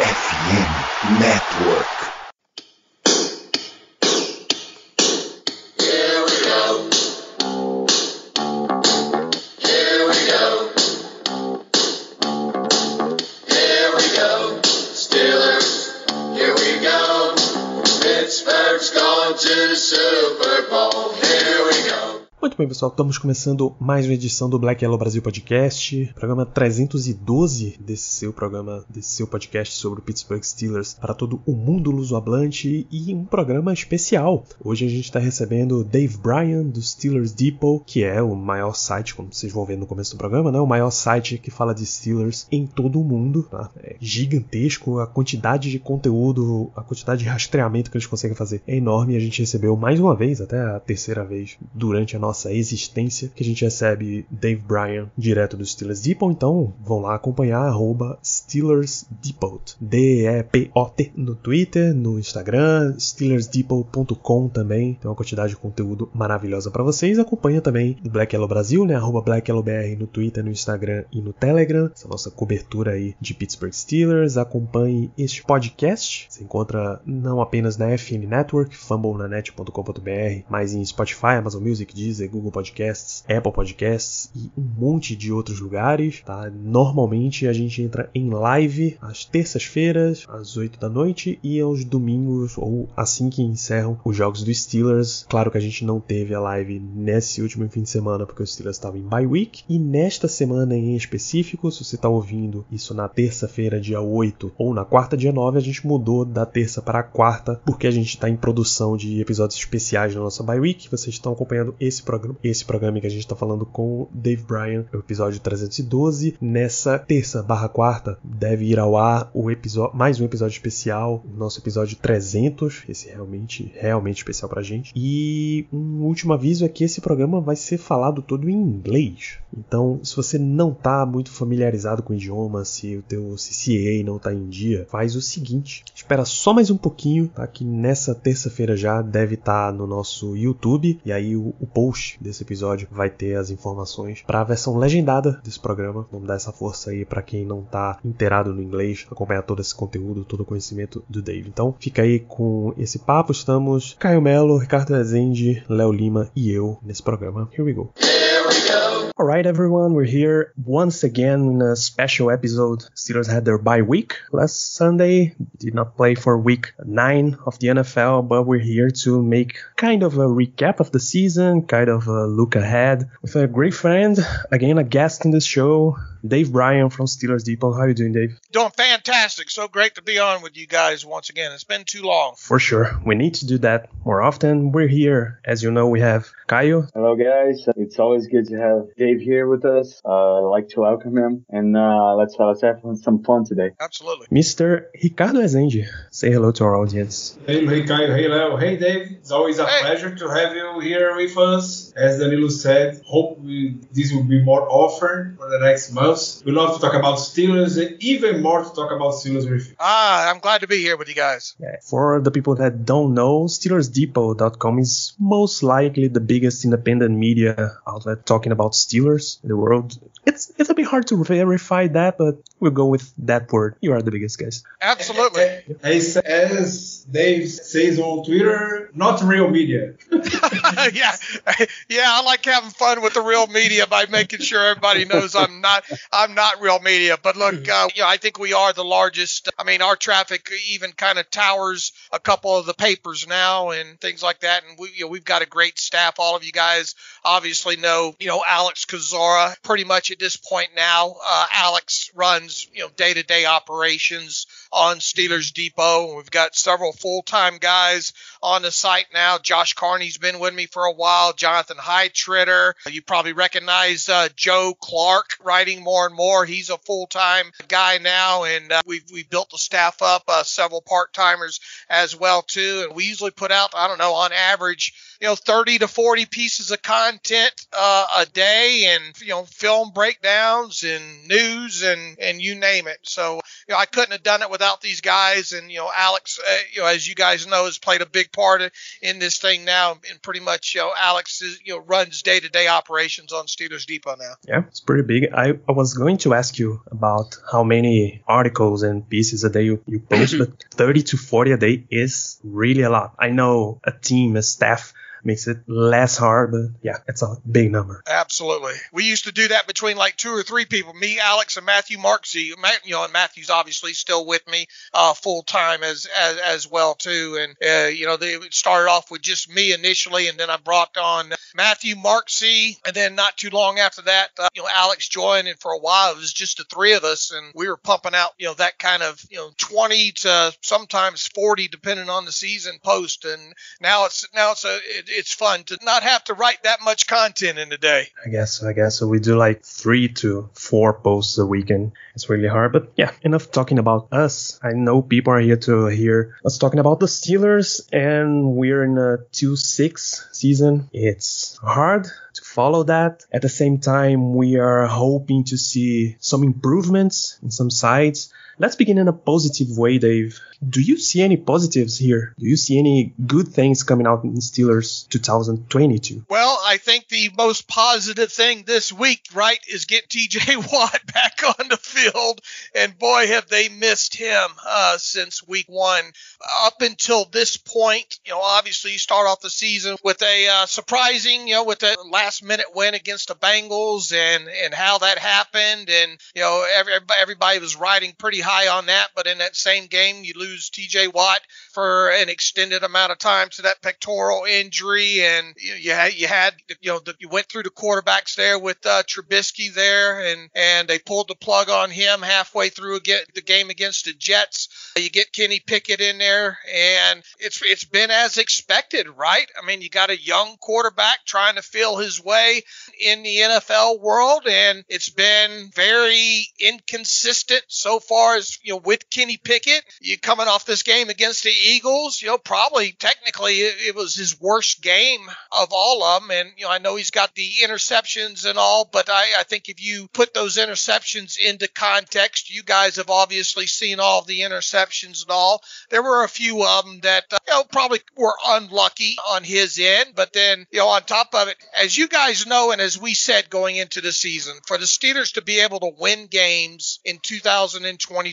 FM Network. Bem, pessoal, estamos começando mais uma edição do Black Yellow Brasil Podcast, programa 312 desse seu programa, desse seu podcast sobre o Pittsburgh Steelers para todo o mundo lusohablante e um programa especial. Hoje a gente está recebendo Dave Bryan do Steelers Depot, que é o maior site, como vocês vão ver no começo do programa, né? O maior site que fala de Steelers em todo o mundo, tá? É gigantesco, a quantidade de conteúdo, a quantidade de rastreamento que eles conseguem fazer é enorme a gente recebeu mais uma vez, até a terceira vez durante a nossa existência, que a gente recebe Dave Bryan direto do Steelers Depot, então vão lá acompanhar arroba Steelers Depot, D-E-P-O-T no Twitter, no Instagram, SteelersDepot.com também, tem uma quantidade de conteúdo maravilhosa para vocês, acompanha também o Black Yellow Brasil, né, arroba Black Yellow BR no Twitter, no Instagram e no Telegram, essa nossa cobertura aí de Pittsburgh Steelers, acompanhe este podcast, se encontra não apenas na FN Network, fumblenanet.com.br, mas em Spotify, Amazon Music, Deezer, Google Podcasts, Apple Podcasts e um monte de outros lugares, tá? Normalmente a gente entra em live às terças-feiras, às 8 da noite e aos domingos ou assim que encerram os jogos do Steelers. Claro que a gente não teve a live nesse último fim de semana porque o Steelers estava em bye week e nesta semana em específico, se você está ouvindo isso na terça-feira, dia 8 ou na quarta, dia 9, a gente mudou da terça para a quarta porque a gente está em produção de episódios especiais na nossa bye week. Vocês estão acompanhando esse programa, esse programa que a gente está falando com o Dave Bryan, o episódio 312. Nessa terça barra quarta deve ir ao ar o episódio, mais um episódio especial, nosso episódio 300. Esse é realmente, realmente especial pra gente. E um último aviso é que esse programa vai ser falado todo em inglês. Então, se você não tá muito familiarizado com o idioma, se o teu CCA não tá em dia, faz o seguinte: espera só mais um pouquinho, tá? Que nessa terça-feira já deve estar no nosso YouTube. E aí o, o post desse episódio vai ter as informações para a versão legendada desse programa. Vamos dar essa força aí para quem não tá inteirado no inglês, acompanhar todo esse conteúdo, todo o conhecimento do Dave. Então, fica aí com esse papo. Estamos Caio Melo, Ricardo Rezende, Léo Lima e eu nesse programa. Here we go. Here. Alright, everyone, we're here once again in a special episode. Steelers had their bye week last Sunday, did not play for week 9 of the NFL, but we're here to make kind of a recap of the season, kind of a look ahead with a great friend, again, a guest in this show, Dave Bryan from Steelers Depot. How are you doing, Dave? Doing fantastic. So great to be on with you guys once again. It's been too long. For sure, we need to do that more often. We're here, as you know, we have Caio. Hello, guys. It's always good to have Dave here with us. Uh, I'd like to welcome him, and uh, let's uh, let's have some fun today. Absolutely. Mr. Ricardo Rezende. Say hello to our audience. Hey, hey, Caio. Hey, Leo. Hey, Dave. It's always a Hey. pleasure to have you here with us. As Danilo said, hope we, this will be more often for the next months. We love to talk about Steelers and even more to talk about Steelers with you. Ah, I'm glad to be here with you guys. Yeah, For the people that don't know, SteelersDepot.com is most likely the biggest independent media outlet talking about Steelers in the world. It's it's a bit hard to verify that, but we'll go with that word. You are the biggest guys. Absolutely. As, as Dave says on Twitter, not real media. yeah, yeah. I like having fun with the real media by making sure everybody knows I'm not I'm not real media. But look, uh, you know, I think we are the largest. I mean, our traffic even kind of towers a couple of the papers now and things like that. And we you know, we've got a great staff. All of you guys obviously know you know Alex Kozora pretty much at this point now. Uh, Alex runs you know day to day operations on Steelers Depot. And we've got several full time guys on the site now. Josh Carney's been with me for a while. Jonathan Heitritter. You probably recognize uh, Joe Clark writing more and more. He's a full time guy now, and uh, we've we've built the staff up. Uh, several part timers as well too, and we usually put out I don't know on average you know 30 to 40 pieces of content uh, a day and you know film breakdowns and news and and you name it so you know i couldn't have done it without these guys. And you know, Alex, uh, you know, as you guys know, has played a big part in this thing now. And pretty much, you know, Alex is, you know runs day to day operations on Steelers Depot now. Yeah, it's pretty big. I, I was going to ask you about how many articles and pieces a day you, you post, but 30 to 40 a day is really a lot. I know a team, a staff makes it less hard, but yeah, it's a big number. Absolutely. We used to do that between like two or three people, me, Alex, and Matthew Marczi. You know, and Matthew's obviously still with me uh, full time as, as as well too. And uh, you know, they started off with just me initially, and then I brought on Matthew Marczi, and then not too long after that, uh, you know, Alex joined, and for a while it was just the three of us, and we were pumping out, you know, that kind of you know 20 to sometimes 40 depending on the season post, and now it's now it's a it, it's fun to not have to write that much content in a day. I guess, I guess. So we do like three to four posts a weekend. it's really hard. But yeah, enough talking about us. I know people are here to hear us talking about the Steelers, and we're in a 2 6 season. It's hard to follow that. At the same time, we are hoping to see some improvements in some sides. Let's begin in a positive way, Dave. Do you see any positives here? Do you see any good things coming out in Steelers 2022? Well, I think the most positive thing this week, right, is get TJ Watt back on the field. And boy, have they missed him uh, since week one. Up until this point, you know, obviously you start off the season with a uh, surprising, you know, with a last minute win against the Bengals and, and how that happened. And, you know, every, everybody was riding pretty high on that. But in that same game, you lose TJ Watt for an extended amount of time to that pectoral injury. And you, you had, you had, you know, the, you went through the quarterbacks there with uh, Trubisky there and, and they pulled the plug on him halfway through again, the game against the Jets. You get Kenny Pickett in there and it's, it's been as expected, right? I mean, you got a young quarterback trying to feel his way in the NFL world and it's been very inconsistent so far as, you know, with Kenny Pickett. You coming off this game against the Eagles, you know, probably technically it, it was his worst game of all of them. And, you know, I know he's got the interceptions and all, but I, I think if you put those interceptions into context, you guys have obviously seen all the interceptions and all. There were a few of them that, uh, you know, probably were unlucky on his end. But then, you know, on top of it, as you guys know, and as we said going into the season, for the Steelers to be able to win games in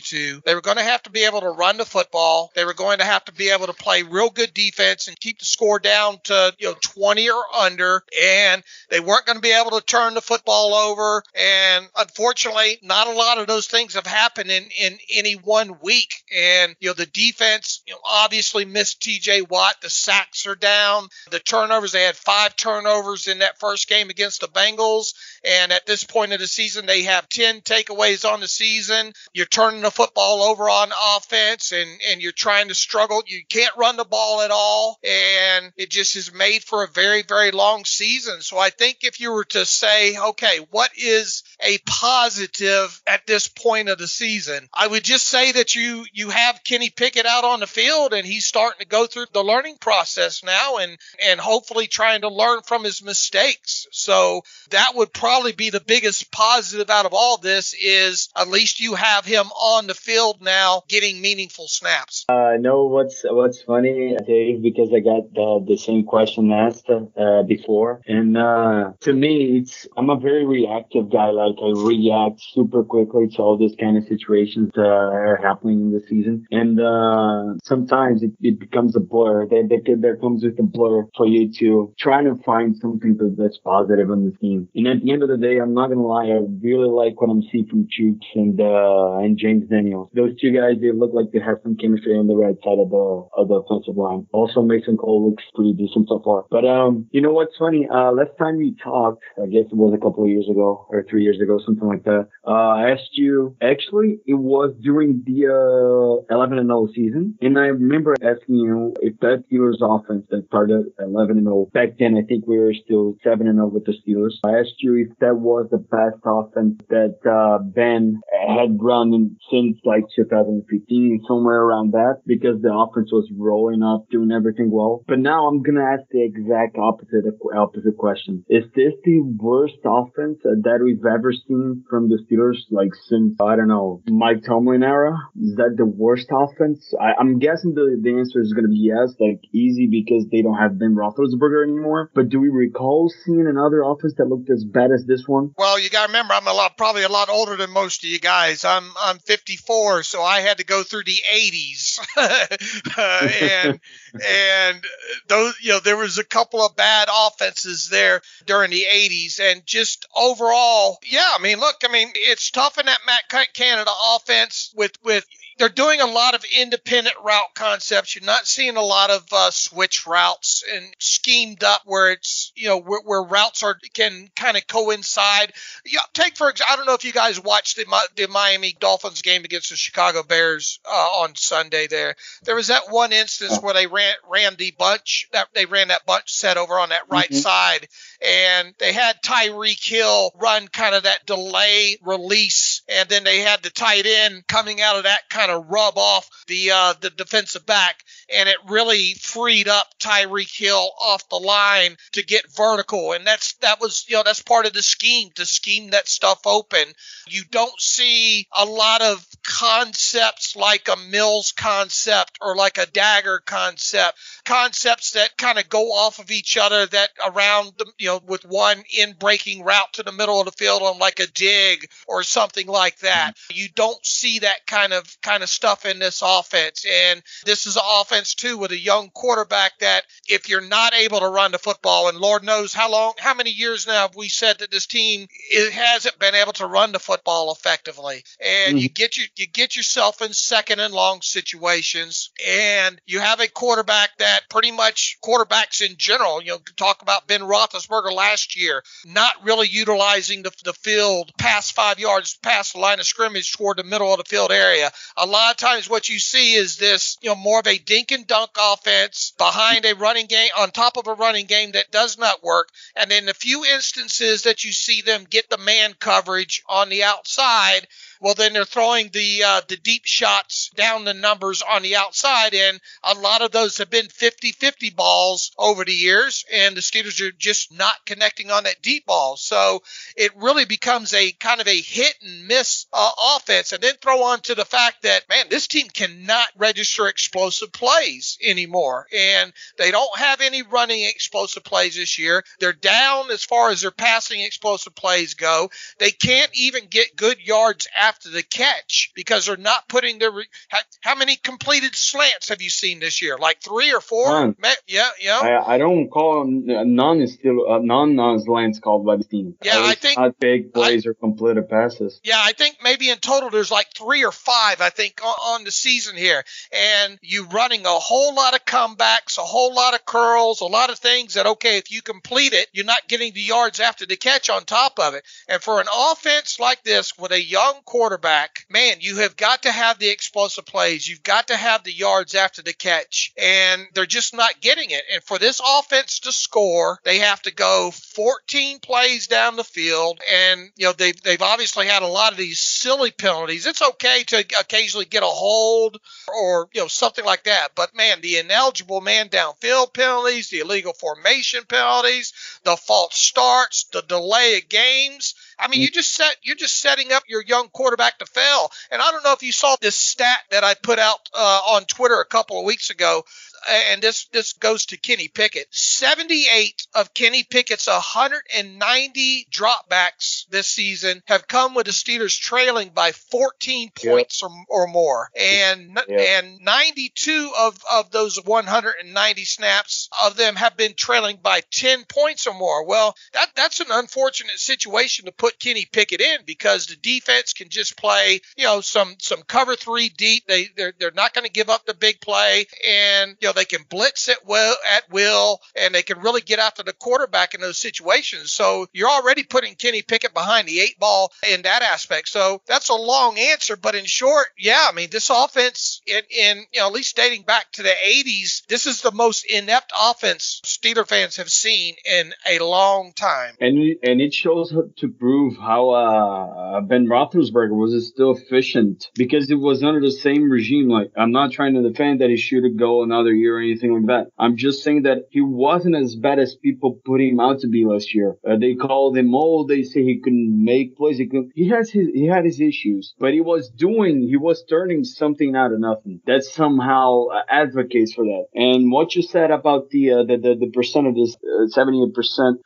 2022, they were going to have to be able to run the football. They were going to have to be able to play real good defense and keep the score down to, you know, 20 or under. And they weren't going to be able to turn the football over. And unfortunately, not a lot of those things have happened in, in any one week. And, you know, the defense, you know, obviously missed TJ Watt. The sacks are down. The turnovers, they had five turnovers in that first game against the Bengals. And at this point of the season, they have 10 takeaways on the season. You're turning the football over on offense and, and you're trying to struggle. You can't run the ball at all. And it just is made for a very, very long season. So I think if you were to say, okay, what is a positive at this point of the season? I would just say that you, you have Kenny Pickett out on the field and he's starting to go through the learning process now and, and hopefully trying to learn from his mistakes. So that would probably be the biggest positive out of all this is at least you have him on the field now getting meaningful snaps. Uh, know what's what's funny, Dave, because I got the, the same question asked uh, before, and uh, to me, it's I'm a very reactive guy. Like I react super quickly to all these kind of situations that are happening in the season, and uh, sometimes it, it becomes a blur. There comes with a blur for you to try to find something that's positive on the team. And at the end of the day, I'm not gonna lie, I really like what I'm seeing from Chuks and uh, and James Daniels. Those two guys, they look like they have some chemistry on the right side of the of the offensive line. Also, Mason Cole looks pretty decent so far. But um, you know what's funny? Uh, last time we talked, I guess it was a couple of years ago or three years ago, something like that. Uh, I asked you. Actually, it was during the uh, 11 and 0 season, and I remember asking you if that Steelers offense that started 11 and 0 back then. I think we were still 7 and 0 with the Steelers. I asked you if that was the best offense that uh, Ben had run in, since like 2015, somewhere around that, because the offense was rolling up, doing everything well. But now I'm gonna ask the exact opposite opposite question: Is this the worst offense that we've ever seen from the Steelers, like since I don't know Mike Tomlin era? Is that the worst offense? I, I'm guessing the the answer is gonna be yes, like easy because they don't have Ben Roethlisberger anymore. But do we recall seeing another offense that looked as bad as this one? Well, you got to remember, I'm a lot, probably a lot older than most of you guys. I'm I'm 54, so I had to go through the 80s, uh, and and those, you know, there was a couple of bad offenses there during the 80s, and just overall, yeah. I mean, look, I mean, it's tough in that Matt Canada offense with with they're doing a lot of independent route concepts. You're not seeing a lot of uh, switch routes and schemed up where it's you know where, where routes are can kind of coincide. Yeah, take for example, I don't know if you guys watched the the Miami Dolphins game against the Chicago Bears uh, on Sunday. There, there was that one instance where they ran ran the bunch that they ran that bunch set over on that right mm-hmm. side, and they had Tyreek Hill run kind of that delay release, and then they had the tight end coming out of that kind of rub off the uh, the defensive back, and it really freed up Tyreek Hill off the line to get vertical, and that's that was you know that's part of the scheme to scheme that stuff open. You don't see a lot of concepts like a Mills concept or like a dagger concept, concepts that kind of go off of each other that around the you know with one in breaking route to the middle of the field on like a dig or something like that. You don't see that kind of kind of stuff in this offense, and this is an offense too with a young quarterback that if you're not able to run the football, and Lord knows how long, how many years now have we said that this team it hasn't been able to run the football effectively, and mm-hmm. you get you you get yourself in second and long situations, and you have a quarterback that pretty much quarterbacks in general, you know, talk about Ben Roethlisberger last year, not really utilizing the, the field past five yards, past the line of scrimmage toward the middle of the field area. A lot of times, what you see is this, you know, more of a dink and dunk offense behind a running game, on top of a running game that does not work, and in the few instances that you see them get the man coverage on the outside well, then they're throwing the uh, the deep shots down the numbers on the outside, and a lot of those have been 50-50 balls over the years, and the Steelers are just not connecting on that deep ball. So it really becomes a kind of a hit and miss uh, offense, and then throw on to the fact that man, this team cannot register explosive plays anymore, and they don't have any running explosive plays this year. They're down as far as their passing explosive plays go. They can't even get good yards after the catch because they're not putting their. How, how many completed slants have you seen this year? Like three or four? None. Yeah, yeah. I, I don't call them. None is still uh, none non slants called by the team. Yeah, I think not big plays I, or completed passes. Yeah, I think maybe in total there's like three or five. I think on, on the season here, and you running a whole lot of comebacks, a whole lot of curls, a lot of things that okay, if you complete it, you're not getting the yards after the catch on top of it. And for an offense like this with a young quarterback, man, you have got to have the explosive plays. You've got to have the yards after the catch, and they're just not getting it. And for this offense to score, they have to go 14 plays down the field, and you know they've they've obviously had a lot of these silly penalties. It's okay to occasionally get a hold or you know something like that, but man, the ineligible man downfield penalties, the illegal formation penalties, the false starts, the delay of games I mean, mm. you just set you're just setting up your young quarterback to fail. And I don't know if you saw this stat that I put out uh, on Twitter a couple of weeks ago and this this goes to Kenny Pickett. 78 of Kenny Pickett's 190 dropbacks this season have come with the Steelers trailing by 14 points yep. or, or more, and yep. and 92 of of those 190 snaps of them have been trailing by 10 points or more. Well, that that's an unfortunate situation to put Kenny Pickett in because the defense can just play, you know, some some cover three deep. They they're they're not going to give up the big play, and know they can blitz it well at will, and they can really get after the quarterback in those situations. So you're already putting Kenny Pickett behind the eight ball in that aspect. So that's a long answer, but in short, yeah, I mean this offense in, in you know at least dating back to the 80s, this is the most inept offense Steeler fans have seen in a long time. And and it shows to prove how uh, Ben Roethlisberger was still efficient because it was under the same regime. Like I'm not trying to defend that he should go another year or anything like that. I'm just saying that he wasn't as bad as people put him out to be last year. Uh, they called him old. They say he couldn't make plays. He could. He has his he had his issues, but he was doing. He was turning something out of nothing. That somehow uh, advocates for that. And what you said about the uh, the, the the percent of this uh, 78%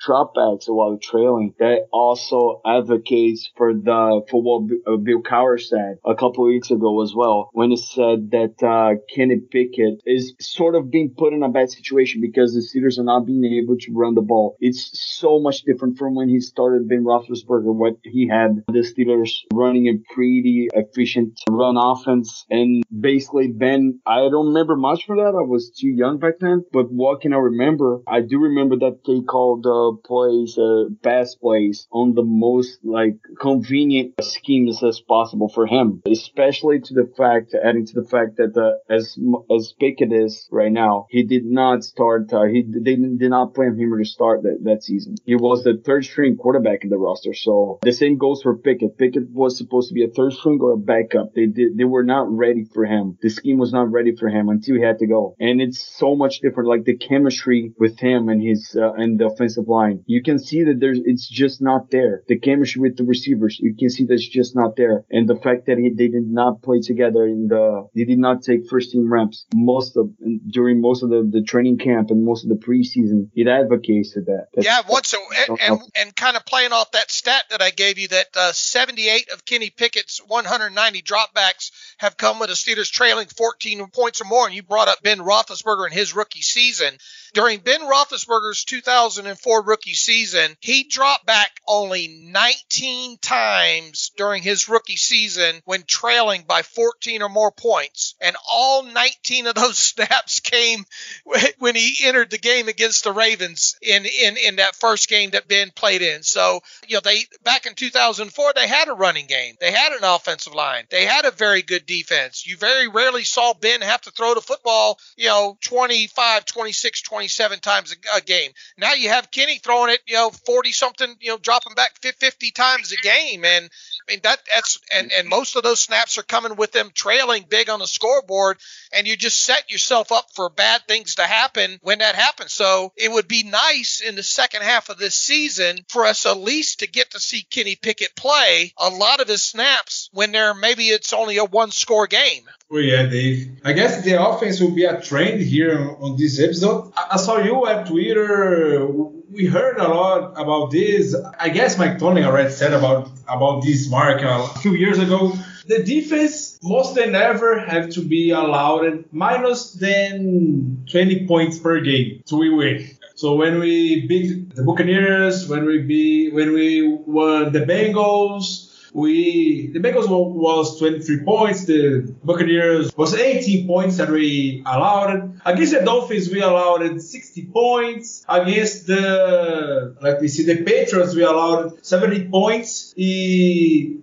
dropbacks while trailing, that also advocates for the for what uh, Bill Cowher said a couple weeks ago as well when he said that uh, Kenny Pickett is sort of being put in a bad situation because the Steelers are not being able to run the ball. It's so much different from when he started Ben Roethlisberger, what he had the Steelers running a pretty efficient run offense. And basically, Ben, I don't remember much for that. I was too young back then. But what can I remember? I do remember that they called uh, plays, uh, pass plays on the most like convenient schemes as possible for him, especially to the fact, adding to the fact that uh, as as Pickett is right now, he did not start. Uh, he they did not plan him to start that, that season. He was the third string quarterback in the roster. So the same goes for Pickett. Pickett was supposed to be a third string or a backup. They did they were not ready for him. The scheme was not ready for him until he had to go. And it's so much different. Like the chemistry with him and his uh, and the offensive line, you can see that there's it's just not there. The chemistry with the receivers, you can see that's just not there. And the fact that he, they did not play together in the they did not take first team reps most of during most of the, the training camp and most of the preseason. It advocates for that. That's, yeah, once so and, and, and kind of playing off that stat that I gave you that uh, 78 of Kenny Pickett's 190 dropbacks have come with the Steelers trailing 14 points or more. And you brought up Ben Roethlisberger in his rookie season. During Ben Roethlisberger's 2004 rookie season, he dropped back only 19 times during his rookie season when trailing by 14 or more points. And all 19 of those snaps came when he entered the game against the Ravens in, in, in that first game that Ben played in. So, you know, they back in 2004, they had a running game. They had an offensive line. They had a very good defense. You very rarely saw Ben have to throw the football, you know, 25, 26, 27 times a, a game. Now you have Kenny throwing it, you know, 40 something, you know, dropping back 50 times a game. And I mean that that's and and most of those snaps are coming with them trailing big on the scoreboard, and you just set yourself up for bad things to happen when that happens. So it would be nice in the second half of this season for us at least to get to see Kenny Pickett play a lot of his snaps when there maybe it's only a one score game. Oh yeah, Dave. I guess the offense will be a trend here on this episode. I saw you at Twitter we heard a lot about this. I guess Mike Tomlin already said about about this mark a few years ago. The defense most than ever have to be allowed minus than 20 points per game to win. So when we beat the Buccaneers, when we beat when we won the Bengals, we the Bengals was 23 points, the Buccaneers was 18 points that we allowed. Against the Dolphins, we allowed 60 points. Against the let me see the Patriots, we allowed 70 points. And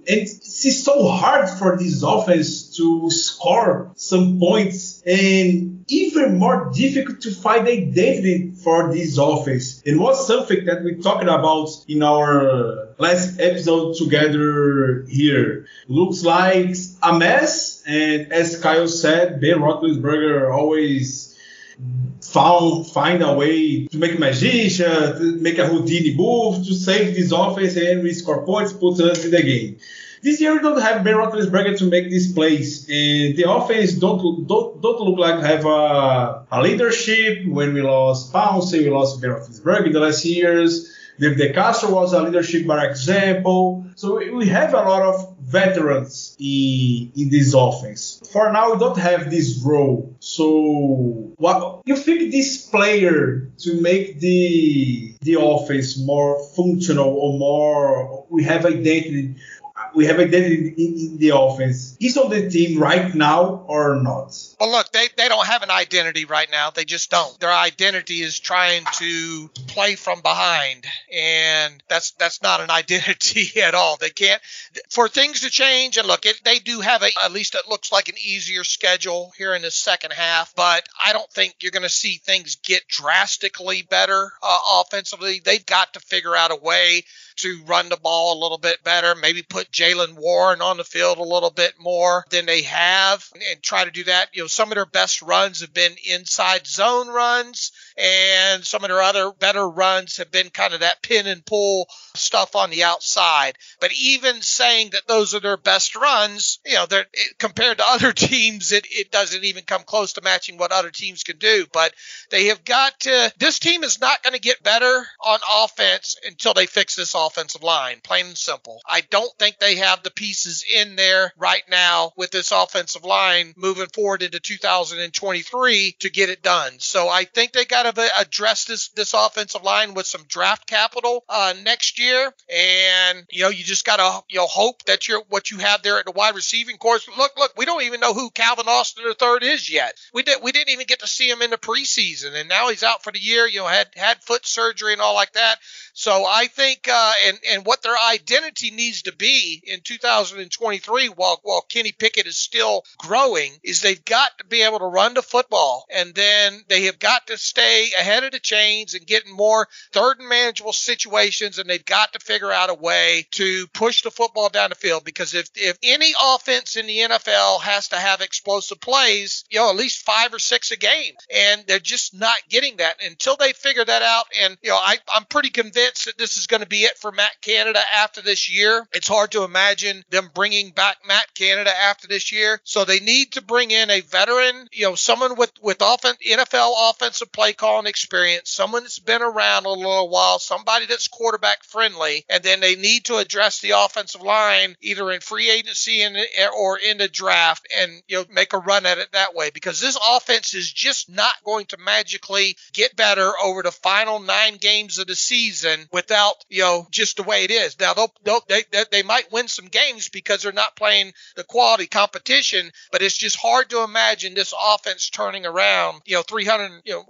it's so hard for this offense to score some points and even more difficult to find identity for this offense. It was something that we talked about in our last episode together here. Looks like a mess, and as Caio said, Ben Roethlisberger always found find a way to make a magician, to make a Houdini move to save this offense and we score points, put us in the game. This year we don't have Ben Roethlisberger to make these plays, and the offense don't don't, don't look like have a, a leadership. When we lost Pouncey, we lost Ben Roethlisberger in the last years. David DeCastro was a leadership by example. So we have a lot of veterans in, in this offense. For now, we don't have this role. So what you think this player to make the the offense more functional or more we have identity we have identity in, in the offense. He's on the team right now or not? Well, look, they, they don't have an identity right now. They just don't. Their identity is trying to play from behind, and that's that's not an identity at all. They can't for things to change. And look, it, they do have a at least it looks like an easier schedule here in the second half, but I don't think you're going to see things get drastically better uh, offensively. They've got to figure out a way to run the ball a little bit better, maybe put Jaylen Warren on the field a little bit more than they have and try to do that. You know, some of their best runs have been inside zone runs and some of their other better runs have been kind of that pin and pull stuff on the outside. But even saying that those are their best runs, you know, they're compared to other teams, it, it doesn't even come close to matching what other teams can do. But they have got to, this team is not going to get better on offense until they fix this offensive line, plain and simple. I don't think they have the pieces in there right now with this offensive line moving forward into 2023 to get it done. So I think they got to address this, this offensive line with some draft capital uh, next year and you know you just gotta you know hope that you're what you have there at the wide receiving course. Look, look, we don't even know who Calvin Austin III is yet. We did we didn't even get to see him in the preseason, and now he's out for the year. You know, had had foot surgery and all like that. So I think, uh, and and what their identity needs to be in 2023, while while Kenny Pickett is still growing, is they've got to be able to run the football, and then they have got to stay ahead of the chains and getting more third and manageable situations, and they've got to figure out a way to push the football down the field because if if any offense in the NFL has to have explosive plays, you know, at least five or six a game, and they're just not getting that until they figure that out. And you know, I I'm pretty convinced that this is going to be it for Matt Canada after this year. It's hard to imagine them bringing back Matt Canada after this year. So they need to bring in a veteran, you know, someone with with offense, NFL offensive play calling experience, someone that's been around a little while, somebody that's quarterback friendly, and then they need to address the offensive line either in free agency or in the draft, and you know make a run at it that way because this offense is just not going to magically get better over the final nine games of the season without you know just the way it is. Now they'll, they'll, they they might win some games because they're not playing the quality competition, but it's just hard to imagine this offense turning around you know 300 you know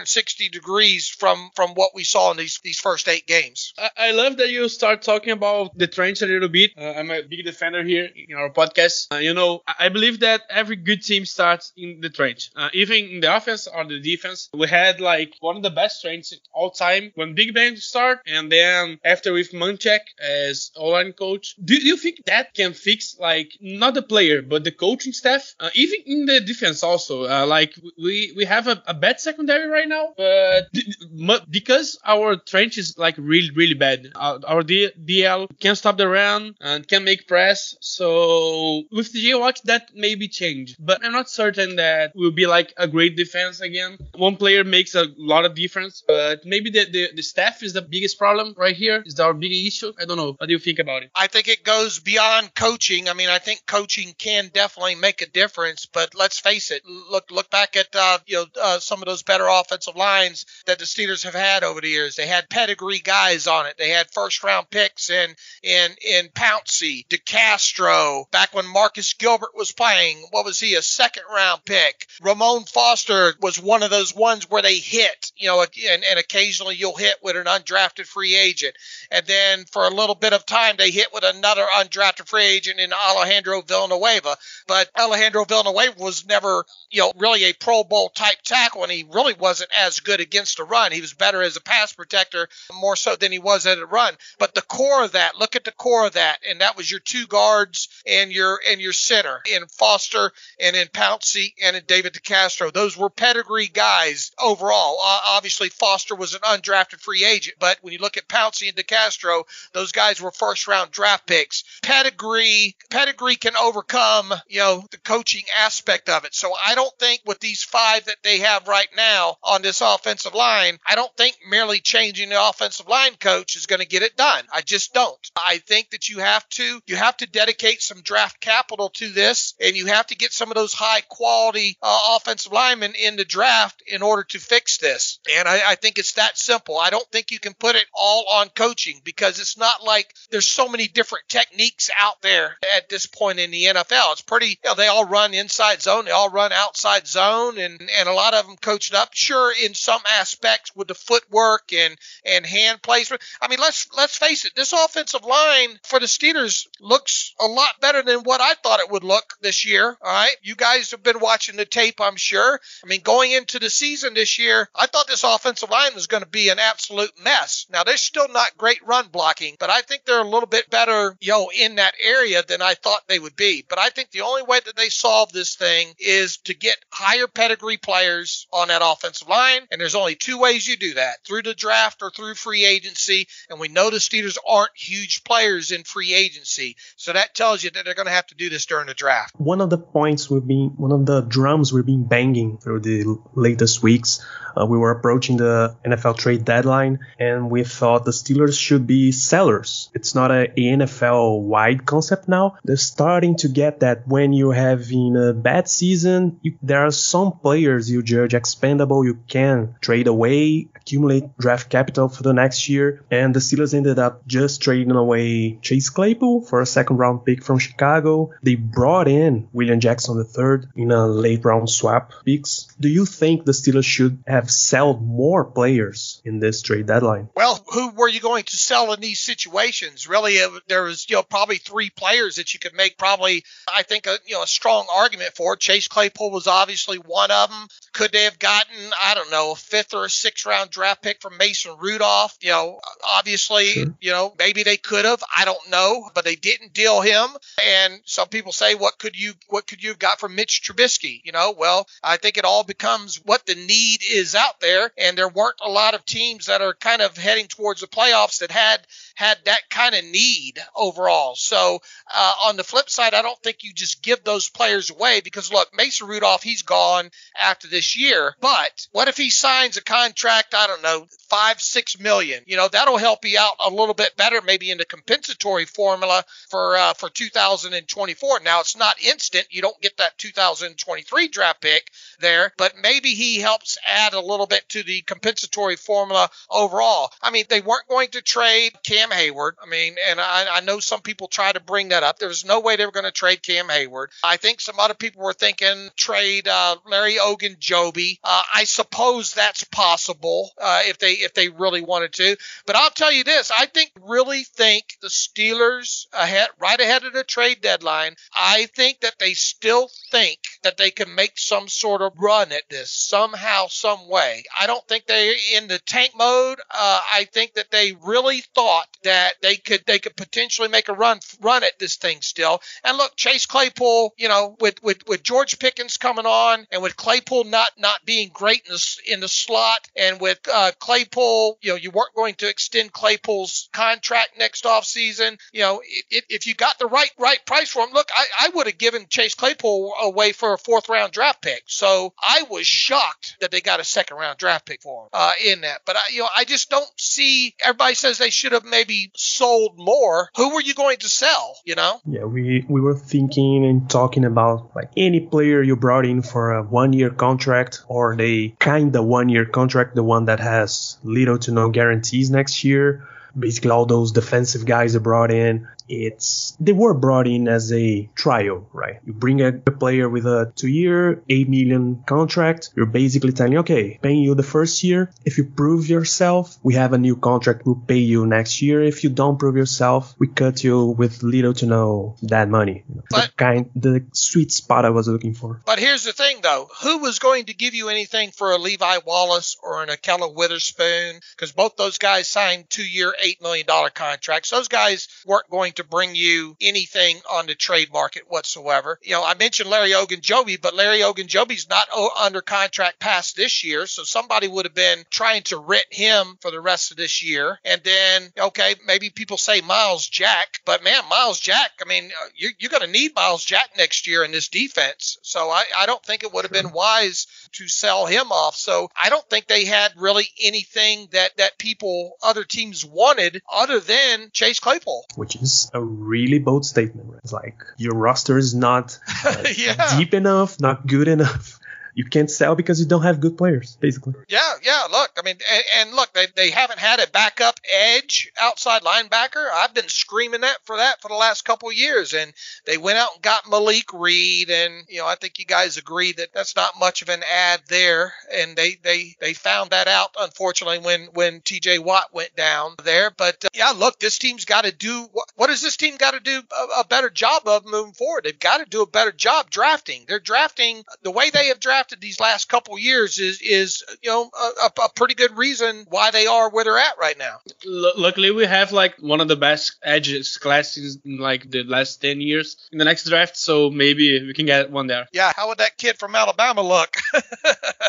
360 degrees from from what we saw in these these first eight games. I, I love that you start talking about the trench a little bit. Uh, I'm a big defender here in our podcast. Uh, you know, I believe that every good team starts in the trench, uh, even in the offense or the defense. We had like one of the best trenches all time when Big Ben started start, and then after with Munchak as O-line coach. Do you think that can fix like not the player but the coaching staff, uh, even in the defense also? Uh, like we we have a, a, bad secondary right now, but because our trench is like really really bad, our, our DL can't stop the run and can make press. So with the J-Watch that maybe change, but I'm not certain that will be like a great defense again. One player makes a lot of difference, but maybe the, the, the staff is the biggest problem right here? Is our big issue? I don't know. What do you think about it? I think it goes beyond coaching. I mean, I think coaching can definitely make a difference, but let's face it. Look, look back at uh, you know uh, some of those better offensive lines that the Steelers have had over the years. They had pedigree guys on it. They had first round picks in in in Pouncey, DeCastro. Back when Marcus Gilbert was playing, what was he? A second round pick. Ramon Foster was one of those ones where they hit. You know, and, and occasionally you'll hit with an undrafted free agent. And then for a little bit of time, they hit with another undrafted free agent in Alejandro Villanueva. But Alejandro Villanueva was never, you know, really a Pro Bowl type tackle, and he really wasn't as good against the run. He was better as a pass protector, more so than he was at a run. But the core of that, look at the core of that, and that was your two guards and your and your center in Foster and in Pouncey and in David DeCastro. Those were pedigree guys overall. Uh, obviously, Foster was an undrafted free agent, but when you look at Pouncey and DeCastro, those guys were first round draft picks. Pedigree, pedigree can overcome, you know, the coaching aspect of it. So I don't think with these five that they have right now on this offensive line, I don't think merely changing the offensive line coach is going to get it done. I just don't. I think that you have to you have to dedicate some draft capital to this, and you have to get some of those high quality uh, offensive linemen in the draft in order to fix this. And I, I think it's that simple. I don't think you can put it all on coaching because it's not like there's so many different techniques out there at this point in the NFL. It's pretty, you know, they all run inside zone, they all run outside zone, and and a lot of them coached up. Sure, in some aspects with the footwork and and hand placement. I mean, let's let's face it, this offensive line for the Steelers looks a lot better than what I thought it would look this year. All right, you guys have been watching the tape, I'm sure. I mean, going into the season this year, I thought this offensive line was going to be an absolute mess. Now they're still not great run blocking, but I think they're a little bit better, yo, know, in that area than I thought they would be. But I think the only way that they solve this thing is to get higher pedigree players on that offensive line, and there's only two ways you do that: through the draft or through free agency. And we know the Steelers aren't huge players in free agency, so that tells you that they're going to have to do this during the draft. One of the points we've been, one of the drums we've been banging through the latest weeks uh, we were approaching the NFL trade deadline, and we thought the Steelers should be sellers. It's not a NFL wide concept now. They're starting to get that when you're having a bad season, you, there are some players you judge expendable, you can trade away, accumulate draft capital for the next year. And the Steelers ended up just trading away Chase Claypool for a second round pick from Chicago. They brought in William Jackson III in a late round swap picks. Do you think the Steelers should have sold more players in this trade deadline? Well, who were you going to sell in these situations? Really, uh, there was you know probably three players that you could make probably I think a you know a strong argument for. Chase Claypool was obviously one of them. Could they have gotten don't know a fifth or a sixth round draft pick from Mason Rudolph? You know, obviously sure. you know maybe they could have. I don't know, but they didn't deal him. And some people say, what could you what could you have got from Mitch Trubisky? You know, well I think it all becomes what the need is out there, and there weren't a lot of teams that are kind of heading towards the playoffs that had had that kind of need overall. So uh, on the flip side, I don't think you just give those players away because look, Mason Rudolph, he's gone after this year. But what if he signs a contract? I don't know, five, six million. You know, that'll help you out a little bit better, maybe in the compensatory formula for uh, for 2024. Now it's not instant; you don't get that 2023 draft pick there, but maybe he helps add a little bit to the compensatory formula overall. I mean, they weren't going to trade Cam Heyward. I mean, and I, I know some people try to bring that up. There was no way they were going to trade Cam Heyward. I think some other people were thinking trade uh, Larry Ogunjobi. Uh, I suppose that's possible uh, if they if they really wanted to. But I'll tell you this: I think really think the Steelers ahead right ahead of the trade deadline. I think that they still think that they can make some sort of run at this somehow, some way. I don't think they're in the tank mode. Uh, I think that they really thought that they could they could potentially make a run run at this thing still. And look, Chase Claypool, you know, with with, with George Pickens coming on, and with Claypool not not being great in the in the slot, and with uh, Claypool, you know, you weren't going to extend Claypool's contract next off season. You know, if, if you got the right right price for him, look, I, I would have given Chase Claypool away for a fourth round draft pick. So I was shocked that they got a second round draft pick for him uh, in that. But I, you know, I just don't see. Everybody says they should have maybe sold more, who were you going to sell? You know? Yeah, we we were thinking and talking about like any player you brought in for a one year contract or the kind of one year contract, the one that has little to no guarantees next year. Basically all those defensive guys are brought in it's they were brought in as a trial, right? You bring a player with a two-year, eight million contract. You're basically telling, okay, paying you the first year. If you prove yourself, we have a new contract. We'll pay you next year. If you don't prove yourself, we cut you with little to no that money. But, the kind, the sweet spot I was looking for. But here's the thing, though: who was going to give you anything for a Levi Wallace or an Ahkello Witherspoon? Because both those guys signed two-year, eight million dollar contracts. Those guys weren't going to to bring you anything on the trade market whatsoever. You know, I mentioned Larry Ogunjobi, but Larry Ogunjobi's not under contract past this year, so somebody would have been trying to rent him for the rest of this year. And then, okay, maybe people say Myles Jack, but man, Myles Jack, I mean, uh, you're, you're going to need Myles Jack next year in this defense. So I, I don't think it would have been wise to sell him off. So I don't think they had really anything that that people other teams wanted other than Chase Claypool. Which is a really bold statement. Right? It's like your roster is not uh, Yeah. deep enough, not good enough. You can't sell because you don't have good players, basically. Yeah, yeah. Look, I mean, and, and look, they, they haven't had a backup edge outside linebacker. I've been screaming that for that for the last couple of years, and they went out and got Malik Reed, and you know, I think you guys agree that that's not much of an ad there, and they they they found that out unfortunately when when T.J. Watt went down there. But uh, yeah, look, this team's got to do what, what this team got to do a, a better job of moving forward? They've got to do a better job drafting. They're drafting the way they have drafted these last couple years is is you know a, a, a pretty good reason why they are where they're at right now. L- luckily, we have like one of the best edges classes in like the last 10 years in the next draft, so maybe we can get one there. Yeah, how would that kid from Alabama look?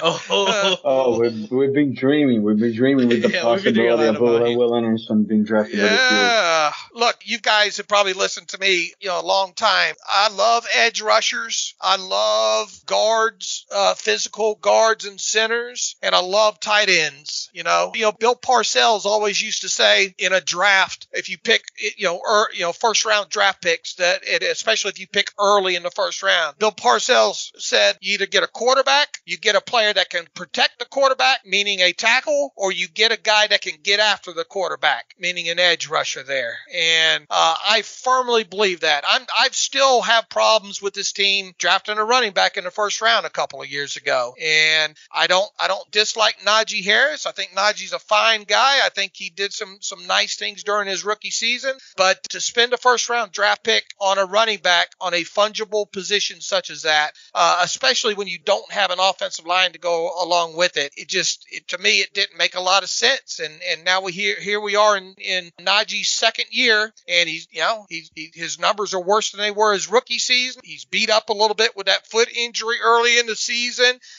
Oh, oh, Oh, we've, we've been dreaming. We've been dreaming with the Yeah, we've been doing a possibility of Will, Anderson being drafted by the Steelers. Yeah. Look, you guys have probably listened to me, you know, a long time. I love edge rushers. I love guards, uh, physical guards and centers, and I love tight ends. You know, you know, Bill Parcells always used to say in a draft, if you pick, you know, er, you know, first round draft picks, that it, especially if you pick early in the first round, Bill Parcells said you either get a quarterback, you get a player that can protect the quarterback, meaning a tackle, or you get a guy that can get after the quarterback, meaning an edge rusher there. And uh, I firmly believe that. I'm I still have problems with this team drafting a running back in the first round a couple of years ago, and I don't I don't dislike Najee Harris. I think Najee's a fine guy. I think he did some some nice things during his rookie season, but to spend a first round draft pick on a running back on a fungible position such as that, uh, especially when you don't have an offensive line to go along with it, it just it, to me it didn't make a lot of sense. And and now we here here we are in in Najee's second year, and he's you know he's he, his numbers are worse than they were his rookie season. He's beat up a little bit with that foot injury early in the season,